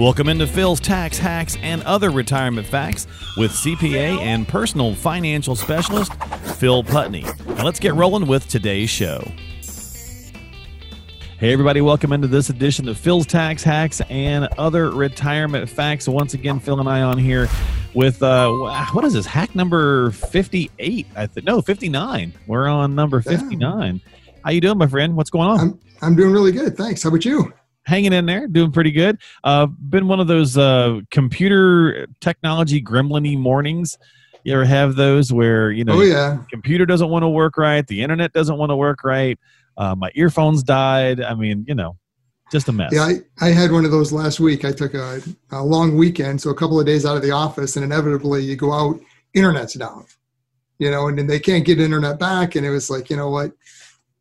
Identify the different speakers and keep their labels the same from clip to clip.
Speaker 1: Welcome into Phil's Tax Hacks and Other Retirement Facts with CPA and personal financial specialist Phil Putney. Now let's get rolling with today's show. Hey, everybody, welcome into this edition of Phil's Tax Hacks and Other Retirement Facts. Once again, Phil and I on here with, uh, what is this, hack number 58? I think, no, 59. We're on number 59. Yeah. How you doing, my friend? What's going on?
Speaker 2: I'm, I'm doing really good. Thanks. How about you?
Speaker 1: Hanging in there, doing pretty good. Uh, been one of those uh, computer technology gremlin mornings. You ever have those where you know,
Speaker 2: oh yeah,
Speaker 1: computer doesn't want to work right, the internet doesn't want to work right, uh, my earphones died. I mean, you know, just a mess.
Speaker 2: Yeah, I, I had one of those last week. I took a, a long weekend, so a couple of days out of the office, and inevitably you go out, internet's down, you know, and then they can't get internet back, and it was like, you know what,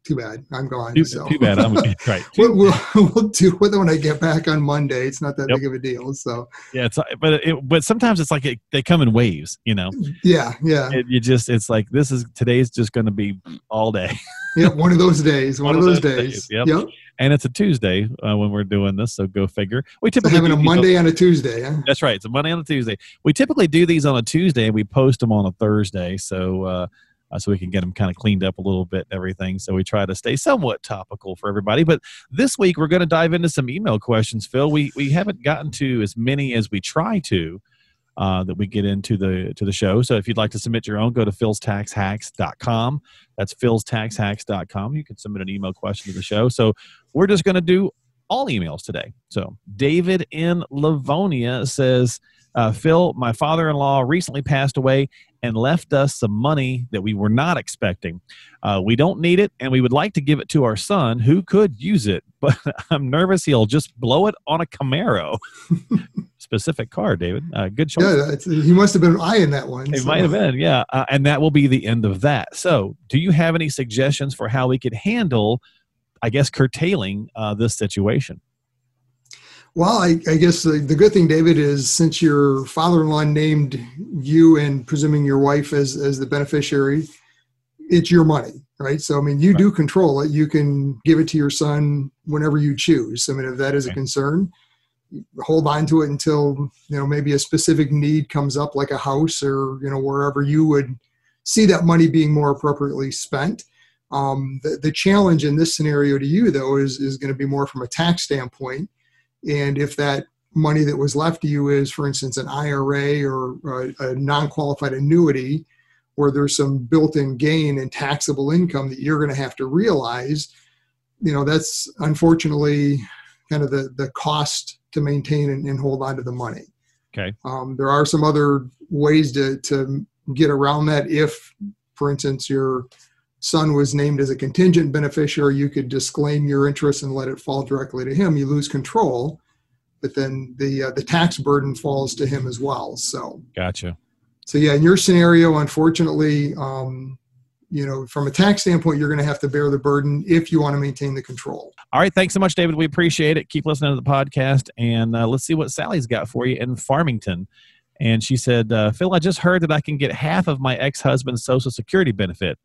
Speaker 2: too bad. I'm gone.
Speaker 1: Too,
Speaker 2: so.
Speaker 1: too bad. I'm right.
Speaker 2: we'll, we'll, we'll, do it when I get back on Monday. It's not that yep. big of a deal. So
Speaker 1: yeah, it's but it, but sometimes it's like it, they come in waves. You know.
Speaker 2: Yeah, yeah.
Speaker 1: It, you just it's like this is today's just going to be all day.
Speaker 2: yeah, one of those days. One, one of those, those days. days.
Speaker 1: Yep. yep. And it's a Tuesday uh, when we're doing this, so go figure. We typically
Speaker 2: so having a Monday on, a Tuesday. Huh?
Speaker 1: That's right. It's a Monday on a Tuesday. We typically do these on a Tuesday and we post them on a Thursday. So. Uh, uh, so we can get them kind of cleaned up a little bit and everything. So we try to stay somewhat topical for everybody. But this week we're going to dive into some email questions, Phil. We we haven't gotten to as many as we try to. Uh, that we get into the to the show. So if you'd like to submit your own, go to philstaxhacks.com. That's philstaxhacks.com. You can submit an email question to the show. So we're just going to do all emails today. So David in Livonia says, uh, Phil, my father in law recently passed away and left us some money that we were not expecting. Uh, we don't need it, and we would like to give it to our son who could use it, but I'm nervous he'll just blow it on a Camaro. Specific car, David. Uh, good choice.
Speaker 2: Yeah, he must have been eyeing that one.
Speaker 1: It so. might have been, yeah. Uh, and that will be the end of that. So, do you have any suggestions for how we could handle, I guess, curtailing uh, this situation?
Speaker 2: Well, I, I guess the, the, good thing, David, is since your father-in-law named you and presuming your wife as as the beneficiary, it's your money, right? So, I mean, you right. do control it. You can give it to your son whenever you choose. I mean, if that is okay. a concern, hold on to it until you know maybe a specific need comes up, like a house or you know wherever you would see that money being more appropriately spent. Um, the, the challenge in this scenario to you, though, is is going to be more from a tax standpoint and if that money that was left to you is, for instance, an IRA or a, a non qualified annuity, where there's some built in gain and taxable income that you're going to have to realize, you know, that's unfortunately kind of the, the cost to maintain and, and hold on to the money.
Speaker 1: Okay.
Speaker 2: Um, there are some other ways to, to get around that if, for instance, your son was named as a contingent beneficiary, you could disclaim your interest and let it fall directly to him. You lose control, but then the uh, the tax burden falls to him as well. So
Speaker 1: gotcha.
Speaker 2: So yeah, in your scenario, unfortunately, um, you know, from a tax standpoint, you're going to have to bear the burden if you want to maintain the control.
Speaker 1: All right, thanks so much, David. We appreciate it. Keep listening to the podcast, and uh, let's see what Sally's got for you in Farmington. And she said, uh, Phil, I just heard that I can get half of my ex husband's Social Security benefit.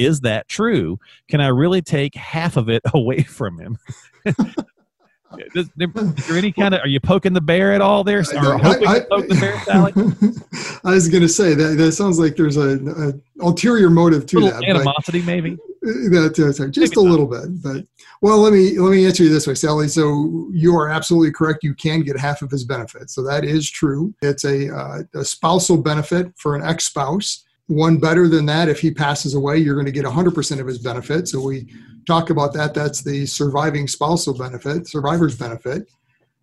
Speaker 1: Is that true? Can I really take half of it away from him? Is there any kind of are you poking the bear at all there? Or hoping I, I, to poke the bear Sally?
Speaker 2: I was going to say that that sounds like there's a, a ulterior motive to that
Speaker 1: animosity maybe?
Speaker 2: That uh, just maybe a little bit but well let me let me answer you this way Sally. So you are absolutely correct you can get half of his benefits so that is true. It's a, uh, a spousal benefit for an ex-spouse one better than that, if he passes away, you're going to get 100% of his benefit. So we talk about that. That's the surviving spousal benefit, survivor's benefit.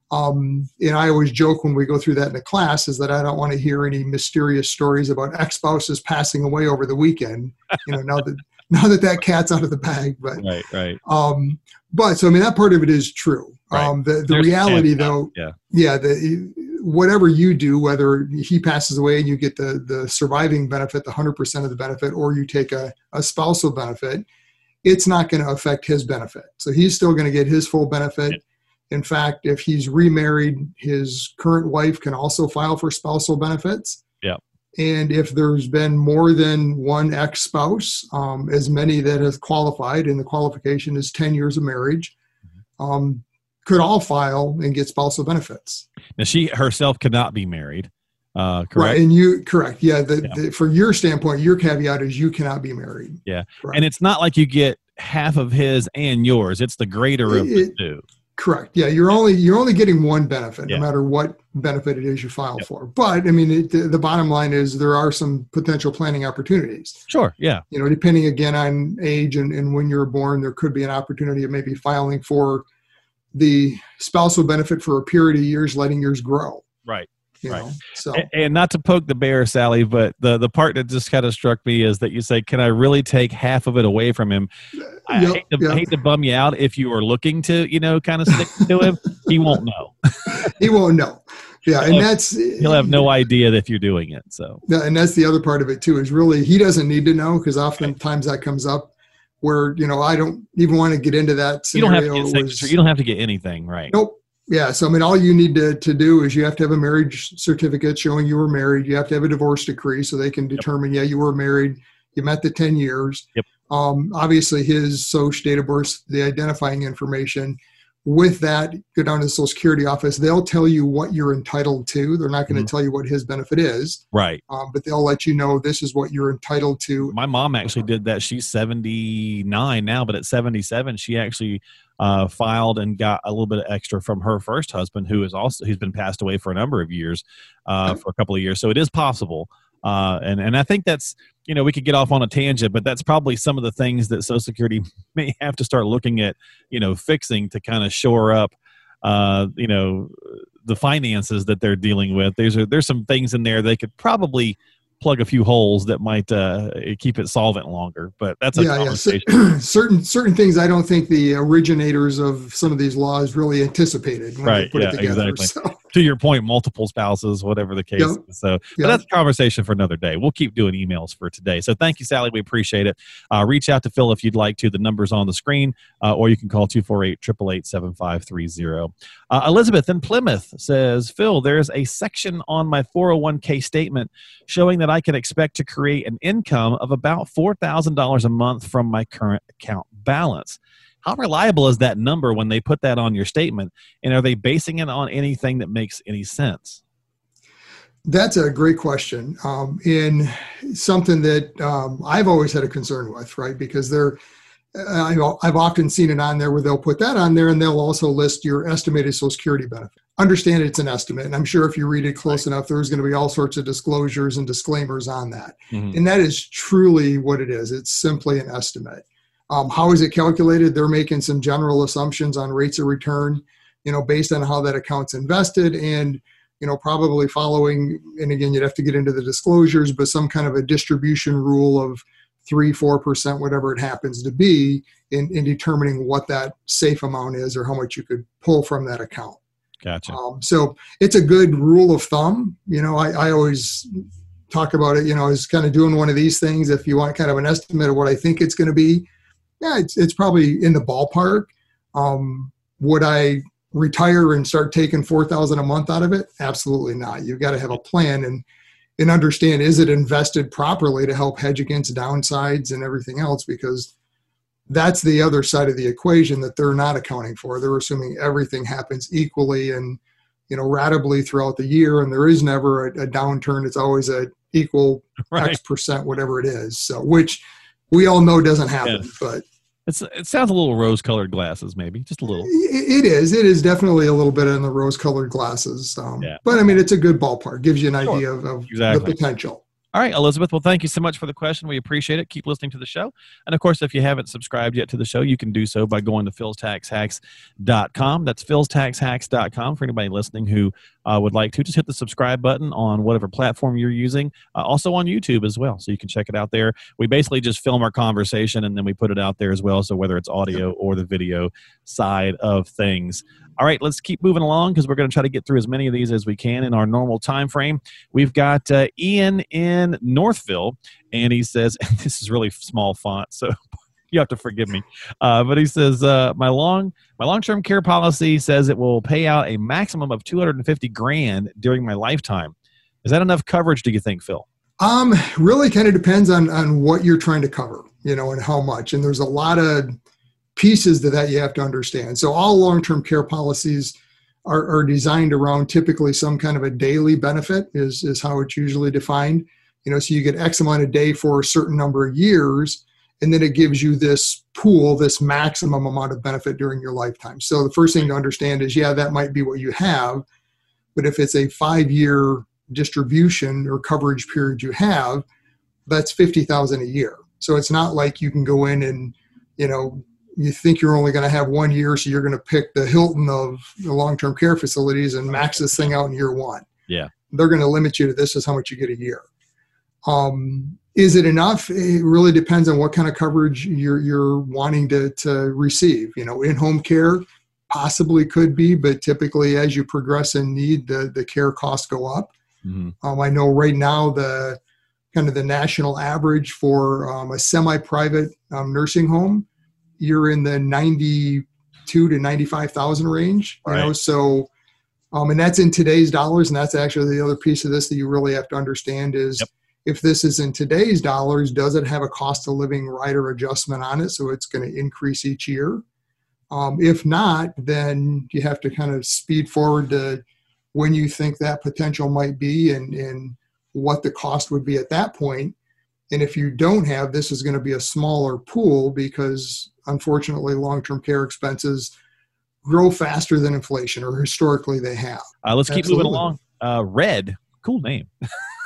Speaker 2: Um, and I always joke when we go through that in the class is that I don't want to hear any mysterious stories about ex-spouses passing away over the weekend. You know, now that now that that cat's out of the bag. But
Speaker 1: right, right.
Speaker 2: Um, but so I mean that part of it is true. Right. Um, the the reality though,
Speaker 1: yeah,
Speaker 2: yeah, the whatever you do, whether he passes away and you get the, the surviving benefit, the 100% of the benefit, or you take a, a spousal benefit, it's not going to affect his benefit. So he's still going to get his full benefit. In fact, if he's remarried, his current wife can also file for spousal benefits.
Speaker 1: Yeah.
Speaker 2: And if there's been more than one ex spouse, um, as many that have qualified, and the qualification is 10 years of marriage, mm-hmm. um, could all file and get spousal benefits.
Speaker 1: Now she herself cannot be married. Uh, correct.
Speaker 2: Right, and you correct. Yeah, the,
Speaker 1: Yeah.
Speaker 2: The, for your standpoint, your caveat is you cannot be married.
Speaker 1: Yeah.
Speaker 2: Correct.
Speaker 1: And it's not like you get half of his and yours. It's the greater of the
Speaker 2: It-
Speaker 1: two.
Speaker 2: Correct. Yeah, you're only you're only getting one benefit,
Speaker 1: Yeah.
Speaker 2: no matter what benefit it is you file
Speaker 1: Yep.
Speaker 2: for. But I mean, it, the, the bottom line is there are some potential planning opportunities.
Speaker 1: Sure. Yeah.
Speaker 2: You know, depending again on age and, and when you're born, there could be an opportunity of maybe filing for the spouse will benefit for a period of years, letting yours grow.
Speaker 1: Right.
Speaker 2: You
Speaker 1: Right.
Speaker 2: know, so
Speaker 1: A- And not to poke the bear, Sally, but the the part that just kind of struck me is that you say, "Can I really take half of it away from him?" I
Speaker 2: Yep,
Speaker 1: hate, to,
Speaker 2: yep.
Speaker 1: hate to bum you out if you are looking to, you know, kind of stick to him. He won't know.
Speaker 2: he won't know. Yeah, and
Speaker 1: He'll
Speaker 2: that's
Speaker 1: He'll have no idea that you're doing it. So
Speaker 2: Yeah, and that's the other part of it too is really he doesn't need to know because oftentimes that comes up where you know I don't even want to get into that
Speaker 1: you don't have to
Speaker 2: scenario.
Speaker 1: get
Speaker 2: was-
Speaker 1: You don't have to get anything, right?
Speaker 2: nope. Yeah, so I mean, all you need to, to do is you have to have a marriage certificate showing you were married. You have to have a divorce decree so they can determine, yeah, you were married. You met the ten years.
Speaker 1: Yep.
Speaker 2: Um, obviously, his social date of birth, the identifying information. With that, go down to the Social Security office. They'll tell you what you're entitled to. They're not going to
Speaker 1: Mhm.
Speaker 2: tell you what his benefit is.
Speaker 1: Right.
Speaker 2: um, but they'll let you know this is what you're entitled to.
Speaker 1: My mom actually did that. She's 79 now, but at 77, she actually uh, filed and got a little bit of extra from her first husband, who is also who's been passed away for a number of years, uh, for a couple of years. So it is possible. Uh, and and I think that's you know we could get off on a tangent, but that's probably some of the things that Social Security may have to start looking at, you know, fixing to kind of shore up, uh, you know, the finances that they're dealing with. There's a, there's some things in there they could probably plug a few holes that might uh, keep it solvent longer. But that's a
Speaker 2: yeah, yeah.
Speaker 1: Conversation.
Speaker 2: certain certain things I don't think the originators of some of these laws really anticipated when they
Speaker 1: Right,
Speaker 2: put
Speaker 1: yeah,
Speaker 2: it together.
Speaker 1: exactly.
Speaker 2: So,
Speaker 1: to your point, multiple spouses, whatever the case.
Speaker 2: Yep.
Speaker 1: is. So, but that's a conversation for another day. We'll keep doing emails for today. So, thank you, Sally. We appreciate it. Uh, reach out to Phil if you'd like to. The number's on the screen, uh, or you can call 248 888 7530. Uh, Elizabeth in Plymouth says, Phil, there's a section on my 401k statement showing that I can expect to create an income of about $4,000 a month from my current account balance. How reliable is that number when they put that on your statement? And are they basing it on anything that makes any sense?
Speaker 2: That's a great question. Um, and something that um, I've always had a concern with, right? Because they're, I, I've often seen it on there where they'll put that on there and they'll also list your estimated Social Security benefit. Understand it's an estimate. And I'm sure if you read it close enough, there's going to be all sorts of disclosures and disclaimers on that.
Speaker 1: Mhm.
Speaker 2: And that is truly what it is. It's simply an estimate. Um, how is it calculated? They're making some general assumptions on rates of return, you know, based on how that account's invested and, you know, probably following, and again, you'd have to get into the disclosures, but some kind of a distribution rule of three, four percent, whatever it happens to be, in, in determining what that safe amount is or how much you could pull from that account.
Speaker 1: Gotcha.
Speaker 2: Um, so it's a good rule of thumb. You know, I, I always talk about it, you know, as kind of doing one of these things. If you want kind of an estimate of what I think it's going to be, yeah, it's, it's probably in the ballpark. Um, would I retire and start taking 4000 a month out of it? Absolutely not. You've got to have a plan and, and understand, is it invested properly to help hedge against downsides and everything else? Because that's the other side of the equation that they're not accounting for. They're assuming everything happens equally and you know ratably throughout the year, and there is never a, a downturn. It's always a equal
Speaker 1: Right.
Speaker 2: X percent, whatever it is. So which we all know doesn't happen,
Speaker 1: Yeah.
Speaker 2: but
Speaker 1: It's, it sounds a little rose colored glasses, maybe just a little.
Speaker 2: it it is. It is definitely a little bit in the rose-colored glasses. Um,
Speaker 1: Yeah.
Speaker 2: But I mean, it's a good ballpark. Gives you an
Speaker 1: Sure.
Speaker 2: idea of, of
Speaker 1: Exactly.
Speaker 2: the potential.
Speaker 1: All right, Elizabeth. Well, thank you so much for the question. We appreciate it. Keep listening to the show. And of course, if you haven't subscribed yet to the show, you can do so by going to philstaxhacks.com. That's philstaxhacks.com for anybody listening who uh, would like to. Just hit the subscribe button on whatever platform you're using. Uh, also on YouTube as well. So you can check it out there. We basically just film our conversation and then we put it out there as well. So whether it's audio or the video side of things. All right, let's keep moving along because we're going to try to get through as many of these as we can in our normal time frame. We've got uh, Ian in Northville, and he says, "This is really small font, so you have to forgive me." Uh, but he says, uh, "My long my long term care policy says it will pay out a maximum of two hundred and fifty grand during my lifetime. Is that enough coverage? Do you think, Phil?"
Speaker 2: Um, really kind of depends on on what you're trying to cover, you know, and how much. And there's a lot of pieces to that you have to understand. So all long-term care policies are, are designed around typically some kind of a daily benefit is, is how it's usually defined. You know, so you get X amount a day for a certain number of years, and then it gives you this pool, this maximum amount of benefit during your lifetime. So the first thing to understand is, yeah, that might be what you have, but if it's a five-year distribution or coverage period you have, that's fifty thousand a year. So it's not like you can go in and, you know, you think you're only going to have one year, so you're going to pick the Hilton of the long-term care facilities and max this thing out in year one.
Speaker 1: Yeah,
Speaker 2: they're going to limit you to this is how much you get a year. Um, is it enough? It really depends on what kind of coverage you're you're wanting to to receive. You know, in-home care possibly could be, but typically as you progress in need, the the care costs go up. Mm-hmm. Um, I know right now the kind of the national average for um, a semi-private um, nursing home you're in the 92 to 95,000 range, you right. know, so, um, and that's in today's dollars. And that's actually the other piece of this that you really have to understand is yep. if this is in today's dollars, does it have a cost of living rider adjustment on it? So it's going to increase each year. Um, if not, then you have to kind of speed forward to when you think that potential might be and, and what the cost would be at that point. And if you don't have, this is going to be a smaller pool because unfortunately, long term care expenses grow faster than inflation, or historically they have.
Speaker 1: Uh, let's keep moving along. Uh, red, cool name.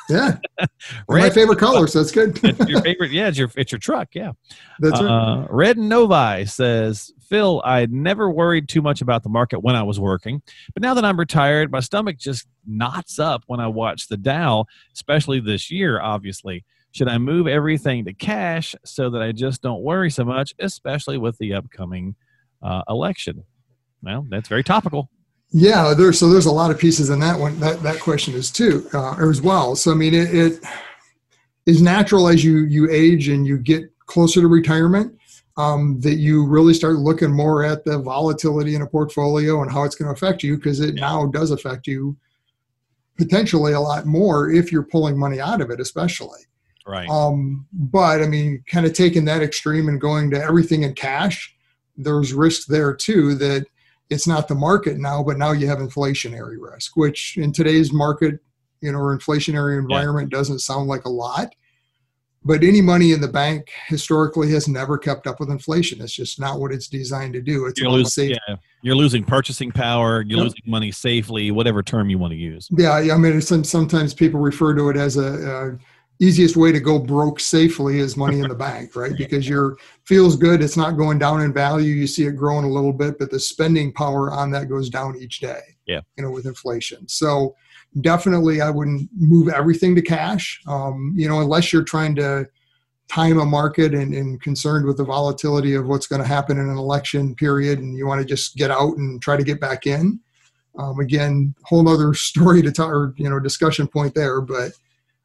Speaker 2: yeah, my favorite color, so that's good.
Speaker 1: your favorite, yeah, it's your it's your truck, yeah.
Speaker 2: That's right. Uh,
Speaker 1: red Novi says, Phil, I never worried too much about the market when I was working, but now that I'm retired, my stomach just knots up when I watch the Dow, especially this year, obviously. Should I move everything to cash so that I just don't worry so much, especially with the upcoming uh, election? Well, that's very topical.
Speaker 2: Yeah, there's so there's a lot of pieces in that one. That that question is too uh, as well. So I mean, it, it is natural as you you age and you get closer to retirement um, that you really start looking more at the volatility in a portfolio and how it's going to affect you because it now does affect you potentially a lot more if you're pulling money out of it, especially.
Speaker 1: Right.
Speaker 2: Um, but I mean, kind of taking that extreme and going to everything in cash, there's risk there too that it's not the market now, but now you have inflationary risk, which in today's market, you know, or inflationary environment yeah. doesn't sound like a lot. But any money in the bank historically has never kept up with inflation. It's just not what it's designed to do. It's
Speaker 1: you're, losing, yeah. you're losing purchasing power. You're yep. losing money safely, whatever term you want to use.
Speaker 2: Yeah, I mean, sometimes people refer to it as a, a easiest way to go broke safely is money in the bank, right? Because you're feels good, it's not going down in value. You see it growing a little bit, but the spending power on that goes down each day.
Speaker 1: Yeah,
Speaker 2: you know, with inflation. So definitely, I wouldn't move everything to cash. Um, you know, unless you're trying to time a market and, and concerned with the volatility of what's going to happen in an election period, and you want to just get out and try to get back in. Um, again, whole other story to talk or you know discussion point there, but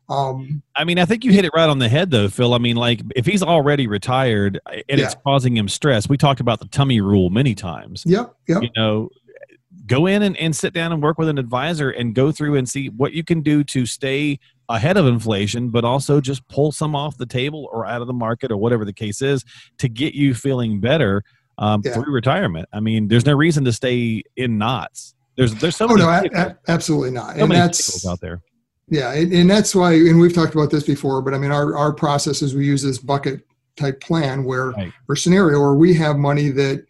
Speaker 1: um, I mean, I think you hit it right on the head, though, Phil. I mean, like if he's already retired and yeah. it's causing him stress, we talked about the tummy rule many times.
Speaker 2: Yep. Yep.
Speaker 1: You know, go in and, and sit down and work with an advisor and go through and see what you can do to stay ahead of inflation, but also just pull some off the table or out of the market or whatever the case is to get you feeling better um, yeah. through retirement. I mean, there's no reason to stay in knots. There's there's so
Speaker 2: oh, no, a- a- absolutely not.
Speaker 1: So and many that's out there
Speaker 2: yeah, and that's why, and we've talked about this before, but I mean, our, our process is we use this bucket type plan where, right. or scenario where we have money that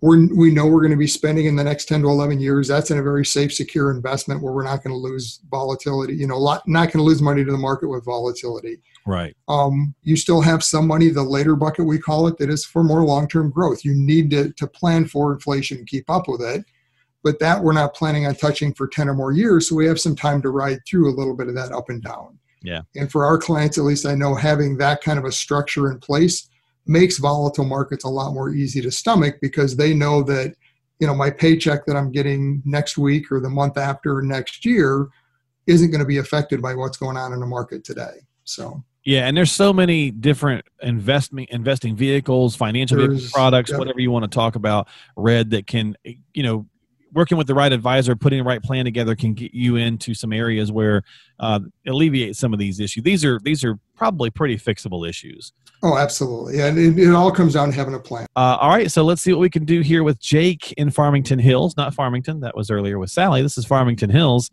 Speaker 2: we're, we know we're going to be spending in the next 10 to 11 years. That's in a very safe, secure investment where we're not going to lose volatility, you know, lot, not going to lose money to the market with volatility.
Speaker 1: Right.
Speaker 2: Um, you still have some money, the later bucket we call it, that is for more long term growth. You need to, to plan for inflation and keep up with it but that we're not planning on touching for 10 or more years. So we have some time to ride through a little bit of that up and down.
Speaker 1: Yeah.
Speaker 2: And for our clients, at least I know having that kind of a structure in place makes volatile markets a lot more easy to stomach because they know that, you know, my paycheck that I'm getting next week or the month after next year isn't going to be affected by what's going on in the market today. So
Speaker 1: yeah, and there's so many different investment investing vehicles, financial products, yep. whatever you want to talk about, red that can you know working with the right advisor, putting the right plan together can get you into some areas where uh, alleviate some of these issues. These are these are probably pretty fixable issues.
Speaker 2: Oh, absolutely. And it, it all comes down to having a plan.
Speaker 1: Uh, all right, so let's see what we can do here with Jake in Farmington Hills. Not Farmington, that was earlier with Sally. This is Farmington Hills.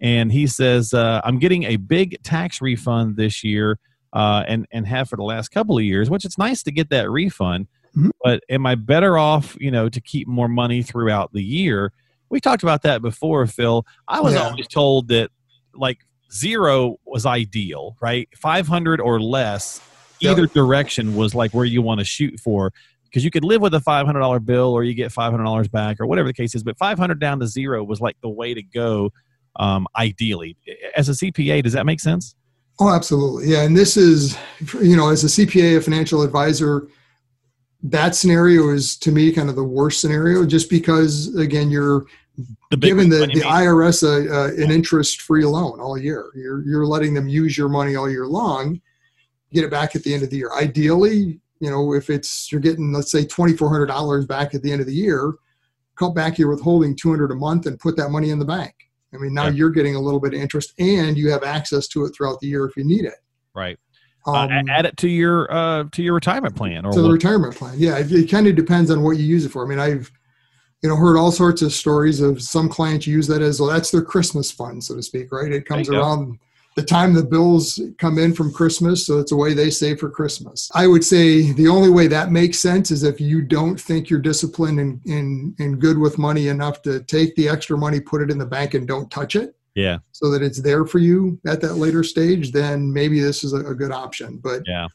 Speaker 1: And he says, uh, I'm getting a big tax refund this year uh, and, and have for the last couple of years, which it's nice to get that refund.
Speaker 2: Mhm.
Speaker 1: But am I better off, you know, to keep more money throughout the year? We talked about that before, Phil. I was
Speaker 2: Yeah.
Speaker 1: always told that like zero was ideal, right? 500 or less,
Speaker 2: Yep.
Speaker 1: either direction was like where you want to shoot for because you could live with a $500 bill or you get $500 back or whatever the case is but 500 down to zero was like the way to go um, ideally as a cpa does that make sense
Speaker 2: Oh, absolutely. Yeah. And this is, you know, as a CPA, a financial advisor, that scenario is to me kind of the worst scenario just because, again, you're giving the, the IRS a, a, an interest free loan all year. You're, you're letting them use your money all year long, get it back at the end of the year. Ideally, you know, if it's, you're getting, let's say $2,400 back at the end of the year, cut back your withholding 200 a month and put that money in the bank. I mean, now
Speaker 1: Yeah.
Speaker 2: you're getting a little bit of interest and you have access to it throughout the year if you need it.
Speaker 1: right
Speaker 2: Um,
Speaker 1: uh, add it to your uh, to your retirement plan or
Speaker 2: to the
Speaker 1: what,
Speaker 2: retirement plan. Yeah, it, it kind of depends on what you use it for. I mean, I've you know heard all sorts of stories of some clients use that as well. That's their Christmas fund, so to speak. Right? It comes
Speaker 1: you go.
Speaker 2: around the time the bills come in from Christmas, so it's a way they save for Christmas. I would say the only way that makes sense is if you don't think you're disciplined and and, and good with money enough to take the extra money, put it in the bank, and don't touch it
Speaker 1: yeah
Speaker 2: so that it's there for you at that later stage, then maybe this is a, a good option. But
Speaker 1: yeah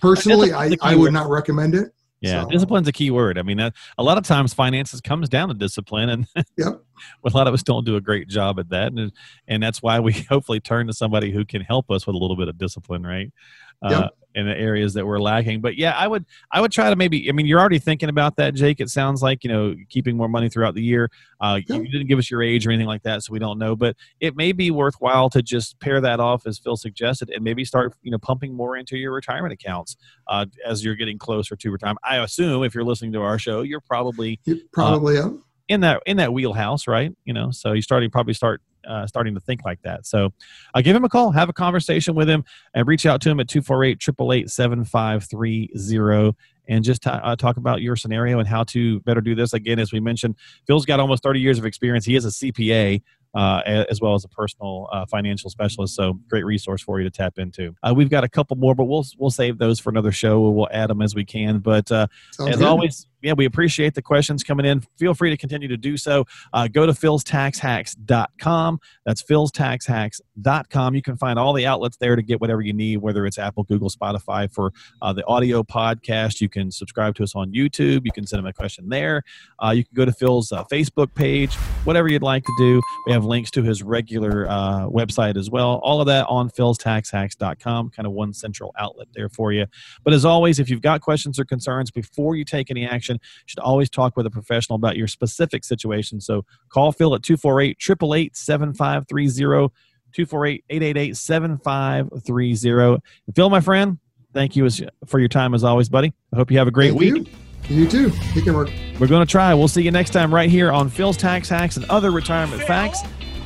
Speaker 2: personally, I, I would
Speaker 1: word.
Speaker 2: not recommend it.
Speaker 1: yeah
Speaker 2: So-
Speaker 1: discipline's a key word i mean uh, a lot of times finances comes down to discipline and
Speaker 2: Yep.
Speaker 1: a lot of us don't do a great job at that and, and that's why we hopefully turn to somebody who can help us with a little bit of discipline right uh,
Speaker 2: Yep.
Speaker 1: In the areas that we're lacking. But yeah i would i would try to maybe i mean you're already thinking about that jake. It sounds like you know keeping more money throughout the year. Uh, you didn't give us your age or anything like that so we don't know. But it may be worthwhile to just pair that off as phil suggested and maybe start you know pumping more into your retirement accounts uh, as you're getting closer to retirement. I assume if you're listening to our show you're probably
Speaker 2: You probably yeah.
Speaker 1: in that in that wheelhouse, right? You know, so you starting probably start uh, starting to think like that. So uh, give him a call, have a conversation with him, and reach out to him at 248-888-7530 and just ta- uh, talk about your scenario and how to better do this. Again, as we mentioned, Phil's got almost 30 years of experience. He is a CPA. Uh, as well as a personal uh, financial specialist, so great resource for you to tap into. Uh, we've got a couple more, but we'll we'll save those for another show. We'll add them as we can. But uh, as
Speaker 2: good.
Speaker 1: always, yeah, we appreciate the questions coming in. Feel free to continue to do so. Uh, go to philstaxhacks.com. That's philstaxhacks.com. You can find all the outlets there to get whatever you need, whether it's Apple, Google, Spotify for uh, the audio podcast. You can subscribe to us on YouTube. You can send him a question there. Uh, you can go to Phil's uh, Facebook page, whatever you'd like to do. We have links to his regular uh, website as well. All of that on philstaxhacks.com, kind of one central outlet there for you. But as always, if you've got questions or concerns before you take any action, you should always talk with a professional about your specific situation. So call Phil at 248 888 7530. 248 888 7530. Phil, my friend, thank you as, for your time as always, buddy. I hope you have a great
Speaker 2: Thank
Speaker 1: week.
Speaker 2: You. you too. Take care, Mark.
Speaker 1: We're going to try. We'll see you next time right here on Phil's Tax Hacks and Other Retirement Facts